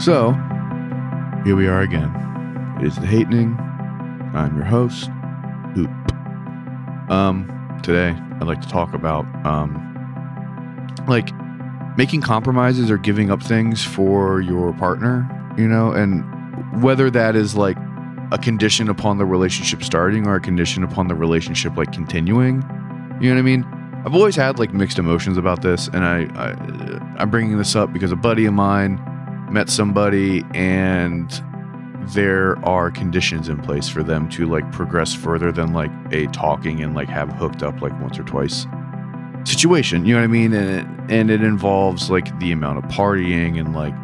So, here we are again. It is the Hatening. I'm your host, Hoop. Um, today I'd like to talk about um, like making compromises or giving up things for your partner, you know, and whether that is like a condition upon the relationship starting or a condition upon the relationship like continuing. You know what I mean? I've always had like mixed emotions about this, and I, I I'm bringing this up because a buddy of mine met somebody and there are conditions in place for them to like progress further than like a talking and like have hooked up like once or twice situation you know what i mean? And it, and it involves like the amount of partying and like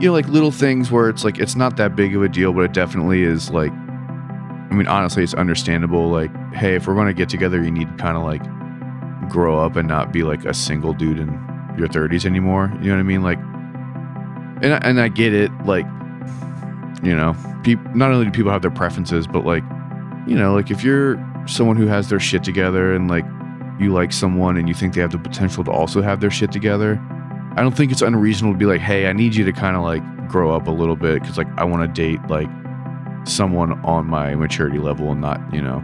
you know like little things where it's like it's not that big of a deal but it definitely is like i mean honestly it's understandable like hey if we're going to get together you need to kind of like grow up and not be like a single dude in your 30s anymore you know what i mean? Like and I, and I get it like you know not only do people have their preferences but like you know like if you're someone who has their shit together and like you like someone and you think they have the potential to also have their shit together i don't think it's unreasonable to be like hey i need you to kind of like grow up a little bit because like i want to date like someone on my maturity level and not you know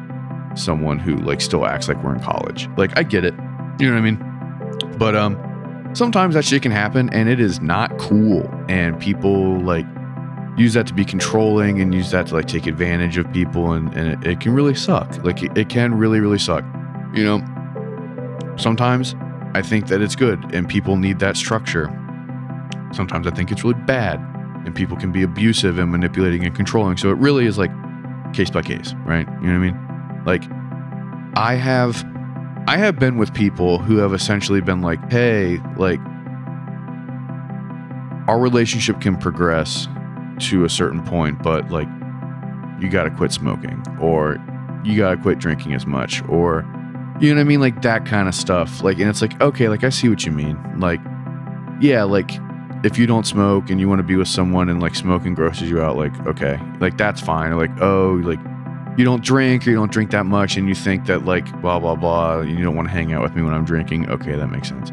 someone who like still acts like we're in college. Like i get it. You know what i mean? But um sometimes that shit can happen and it is not cool. And people like use that to be controlling and use that to like take advantage of people and, and it, it can really suck. Like it, it can really really suck. You know sometimes i think that it's good and people need that structure. Sometimes i think it's really bad and people can be abusive and manipulating and controlling. So it really is like case by case right? You know what i mean? Like i have I have been with people who have essentially been like, hey, like, our relationship can progress to a certain point, but like, you got to quit smoking or you got to quit drinking as much or, you know what I mean? Like, that kind of stuff. Like, and it's like, okay, like, I see what you mean. Like, yeah, like, if you don't smoke and you want to be with someone and like smoking grosses you out, like, okay, like, that's fine. Or like, oh, like, you don't drink or you don't drink that much and you think that like blah blah blah you don't want to hang out with me when I'm drinking, okay, that makes sense.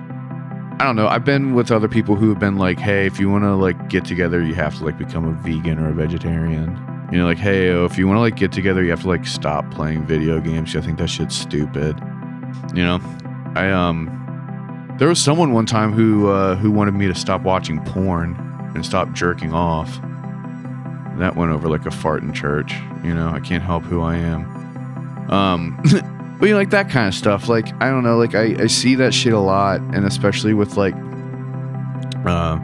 I don't know. I've been with other people who have been like, hey, if you want to like get together, you have to like become a vegan or a vegetarian. You know, like, hey, oh, if you want to like get together, you have to like stop playing video games. I think that shit's stupid. You know, I um, there was someone one time who uh, who wanted me to stop watching porn and stop jerking off that went over like a fart in church. You know, I can't help who I am. Um, but you know, like that kind of stuff. Like I don't know, like I, I see that shit a lot, and especially with like, uh,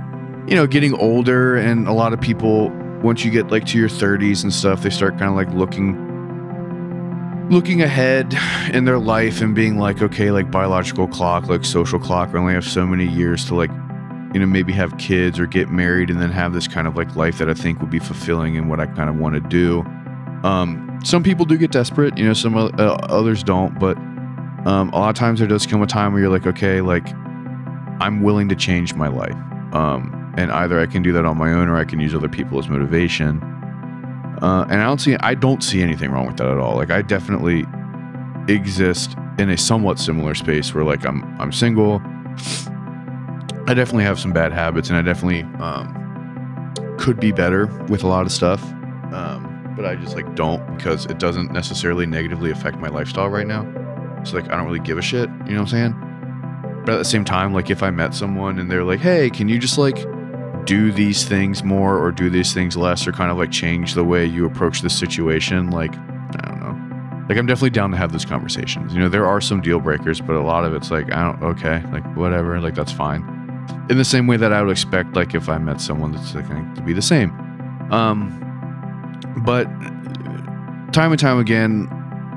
you know, getting older, and a lot of people once you get like to your 30s and stuff, they start kind of like looking looking ahead in their life and being like, okay, like biological clock, like social clock, we only have so many years to like you know, maybe have kids or get married and then have this kind of like life that I think would be fulfilling and what I kind of want to do. Um, some people do get desperate, you know, some uh, others don't, but um, a lot of times there does come a time where you're like, okay, like I'm willing to change my life. Um, and either I can do that on my own or I can use other people as motivation. Uh, and I don't see, I don't see anything wrong with that at all. Like I definitely exist in a somewhat similar space where like I'm, I'm single. I definitely have some bad habits, and I definitely um, could be better with a lot of stuff. Um, but I just like don't because it doesn't necessarily negatively affect my lifestyle right now. So like I don't really give a shit. You know what I'm saying? But at the same time, like if I met someone and they're like, "Hey, can you just like do these things more or do these things less or kind of like change the way you approach the situation?" Like I don't know. Like I'm definitely down to have those conversations. You know, there are some deal breakers, but a lot of it's like I don't okay, like whatever, like that's fine in the same way that I would expect, like if I met someone that's like to be the same. Um, but time and time again,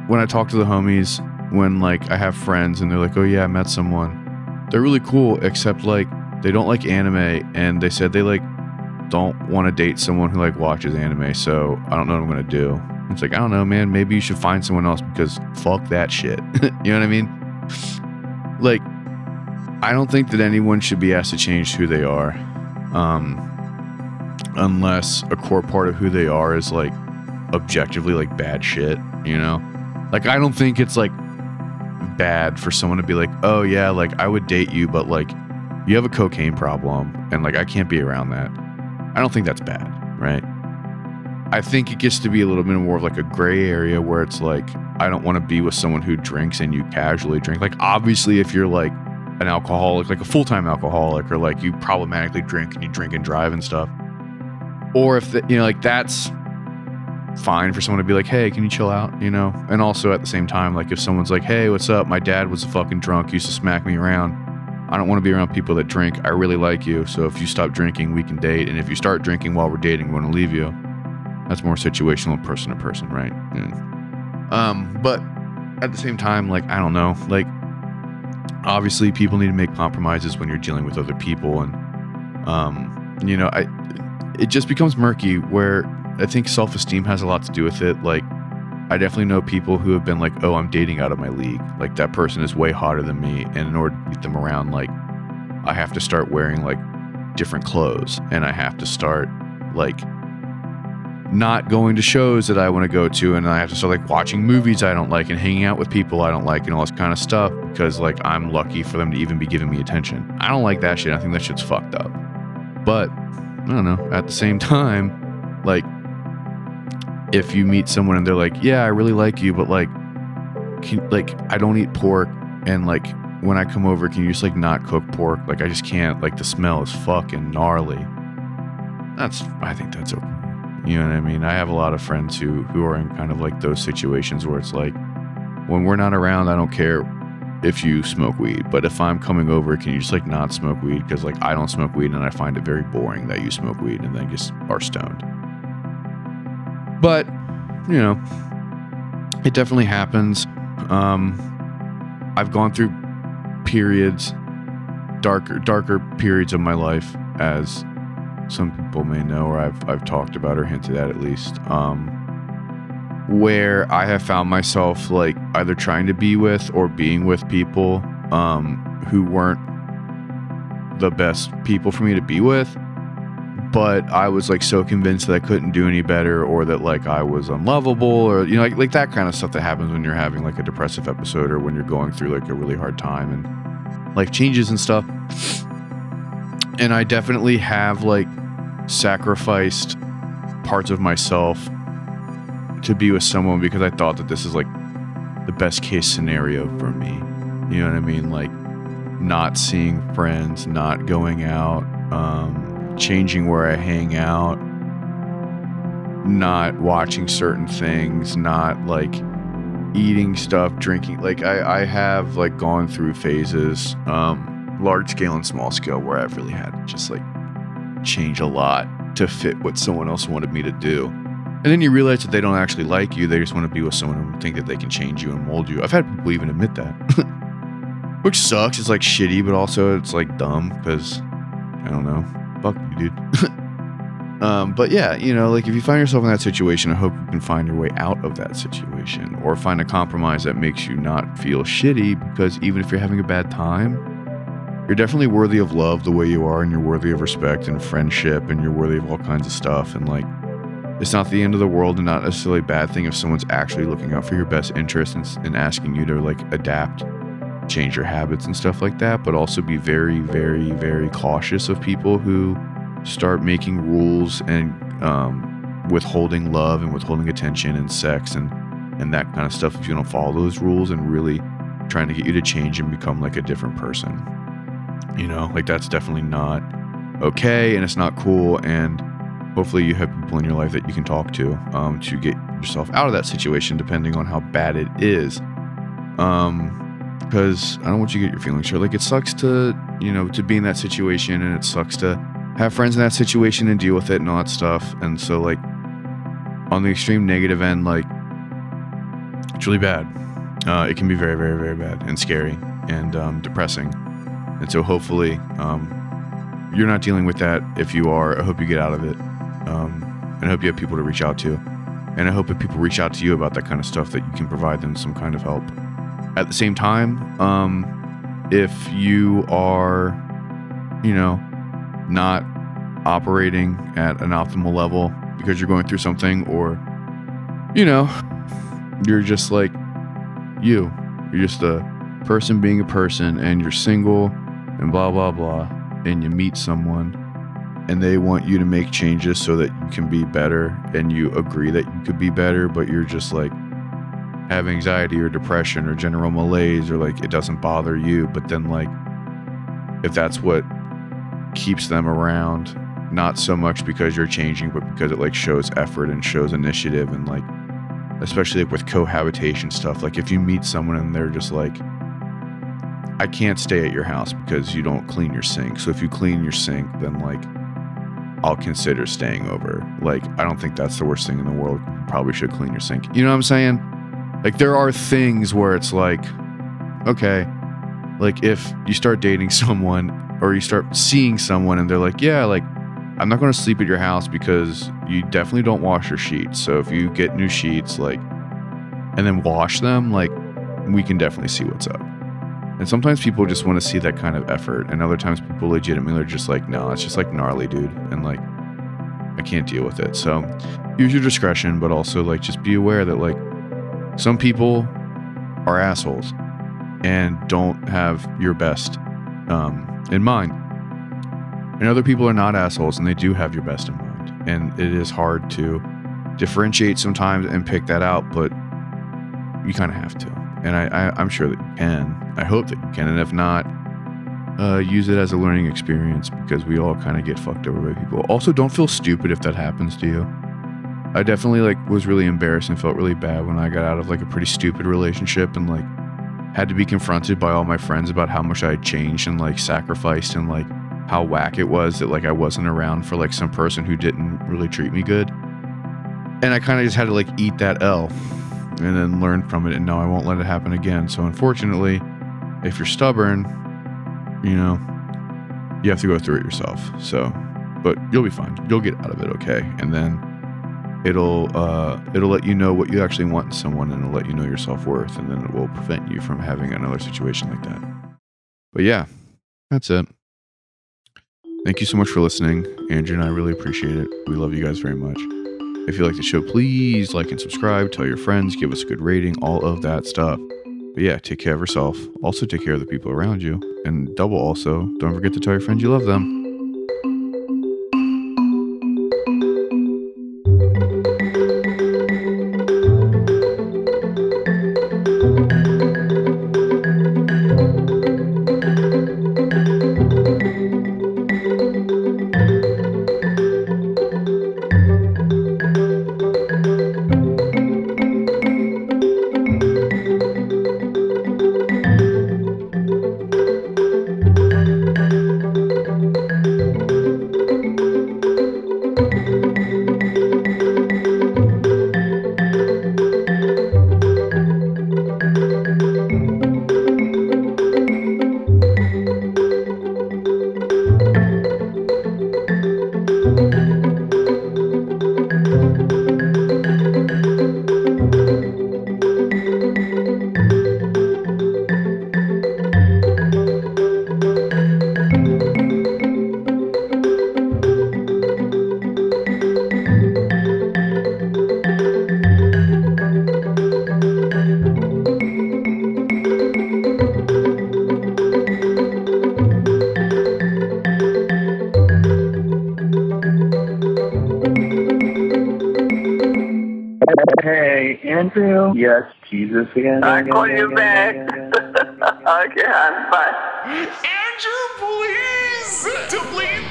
when I talk to the homies, when like I have friends and they're like, "Oh yeah, I met someone," they're really cool, except like they don't like anime, and they said they like don't want to date someone who like watches anime. So I don't know what I'm gonna do. It's like I don't know, man. Maybe you should find someone else because fuck that shit. you know what I mean? Like I don't think that anyone should be asked to change who they are, um, unless a core part of who they are is like objectively like bad shit. You know, like I don't think it's like bad for someone to be like, oh yeah, like I would date you, but like you have a cocaine problem and like I can't be around that. I don't think that's bad, right? I think it gets to be a little bit more of like a gray area where it's like I don't want to be with someone who drinks and you casually drink. Like obviously if you're like an alcoholic, like a full-time alcoholic or like you problematically drink and you drink and drive and stuff. Or if the, you know like that's fine for someone to be like, "Hey, can you chill out?" you know? And also at the same time like if someone's like, "Hey, what's up? My dad was a fucking drunk, used to smack me around." I don't want to be around people that drink. I really like you. So if you stop drinking, we can date. And if you start drinking while we're dating, we want to leave you. That's more situational person to person, right? Yeah. Um, but at the same time, like, I don't know, like, obviously people need to make compromises when you're dealing with other people. And, um, you know, I, it just becomes murky where I think self esteem has a lot to do with it. Like, I definitely know people who have been like, oh, I'm dating out of my league. Like, that person is way hotter than me. And in order to beat them around, like, I have to start wearing like different clothes and I have to start like not going to shows that I want to go to, and I have to start like watching movies I don't like and hanging out with people I don't like and all this kind of stuff because like I'm lucky for them to even be giving me attention. I don't like that shit. I think that shit's fucked up. But I don't know. At the same time, like if you meet someone and they're like, "Yeah, I really like you, but like, can, like I don't eat pork, and like when I come over, can you just like not cook pork? Like I just can't. Like the smell is fucking gnarly." That's I think that's okay. You know what I mean? I have a lot of friends who who are in kind of like those situations where it's like when we're not around, I don't care if you smoke weed, but if I'm coming over, can you just like not smoke weed because like I don't smoke weed and I find it very boring that you smoke weed and then just are stoned. But, you know, it definitely happens. Um I've gone through periods darker darker periods of my life as some people may know, or I've I've talked about or hinted at at least, um, where I have found myself like either trying to be with or being with people um, who weren't the best people for me to be with. But I was like so convinced that I couldn't do any better, or that like I was unlovable, or you know, like like that kind of stuff that happens when you're having like a depressive episode, or when you're going through like a really hard time and life changes and stuff and I definitely have like sacrificed parts of myself to be with someone because I thought that this is like the best case scenario for me. You know what I mean? Like not seeing friends, not going out, um, changing where I hang out, not watching certain things, not like eating stuff, drinking. Like I, I have like gone through phases. Um, large scale and small scale where I've really had to just like change a lot to fit what someone else wanted me to do. And then you realize that they don't actually like you. They just want to be with someone who think that they can change you and mold you. I've had people even admit that, which sucks. It's like shitty, but also it's like dumb because I don't know. Fuck you, dude. um, but yeah, you know, like if you find yourself in that situation, I hope you can find your way out of that situation or find a compromise that makes you not feel shitty because even if you're having a bad time, you're definitely worthy of love the way you are, and you're worthy of respect and friendship, and you're worthy of all kinds of stuff. And like, it's not the end of the world, and not necessarily a bad thing if someone's actually looking out for your best interests and, and asking you to like adapt, change your habits and stuff like that. But also be very, very, very cautious of people who start making rules and um, withholding love and withholding attention and sex and and that kind of stuff if you don't follow those rules and really trying to get you to change and become like a different person. You know, like that's definitely not okay and it's not cool. And hopefully, you have people in your life that you can talk to um, to get yourself out of that situation, depending on how bad it is. Um, because I don't want you to get your feelings hurt. Like it sucks to, you know, to be in that situation, and it sucks to have friends in that situation and deal with it and all that stuff. And so, like, on the extreme negative end, like, it's really bad. Uh, it can be very, very, very bad and scary and um, depressing. And so hopefully um, you're not dealing with that. If you are, I hope you get out of it. Um, and I hope you have people to reach out to. And I hope that people reach out to you about that kind of stuff that you can provide them some kind of help. At the same time, um, if you are, you know, not operating at an optimal level because you're going through something or, you know, you're just like you, you're just a person being a person and you're single and blah blah blah and you meet someone and they want you to make changes so that you can be better and you agree that you could be better but you're just like have anxiety or depression or general malaise or like it doesn't bother you but then like if that's what keeps them around not so much because you're changing but because it like shows effort and shows initiative and like especially like with cohabitation stuff like if you meet someone and they're just like I can't stay at your house because you don't clean your sink. So if you clean your sink, then like I'll consider staying over. Like I don't think that's the worst thing in the world. You probably should clean your sink. You know what I'm saying? Like there are things where it's like okay, like if you start dating someone or you start seeing someone and they're like, "Yeah, like I'm not going to sleep at your house because you definitely don't wash your sheets. So if you get new sheets like and then wash them, like we can definitely see what's up." And sometimes people just want to see that kind of effort, and other times people legitimately are just like, no, it's just like gnarly, dude, and like I can't deal with it. So use your discretion, but also like just be aware that like some people are assholes and don't have your best um, in mind. And other people are not assholes and they do have your best in mind. And it is hard to differentiate sometimes and pick that out, but you kind of have to and I, I I'm sure that you can. I hope that you can, and if not, uh, use it as a learning experience because we all kind of get fucked over by people. Also, don't feel stupid if that happens to you. I definitely like was really embarrassed and felt really bad when I got out of like a pretty stupid relationship and like had to be confronted by all my friends about how much I had changed and like sacrificed and like how whack it was that like I wasn't around for like some person who didn't really treat me good. And I kind of just had to like eat that L and then learn from it and no, I won't let it happen again. So unfortunately, if you're stubborn, you know, you have to go through it yourself. So, but you'll be fine. You'll get out of it okay. And then it'll uh, it'll let you know what you actually want in someone and it'll let you know your self-worth and then it will prevent you from having another situation like that. But yeah, that's it. Thank you so much for listening. Andrew and I really appreciate it. We love you guys very much. If you like the show, please like and subscribe, tell your friends, give us a good rating, all of that stuff. But yeah, take care of yourself. Also, take care of the people around you. And double also, don't forget to tell your friends you love them. Yes, Jesus again. I call you back. again. Bye. Andrew, please. To please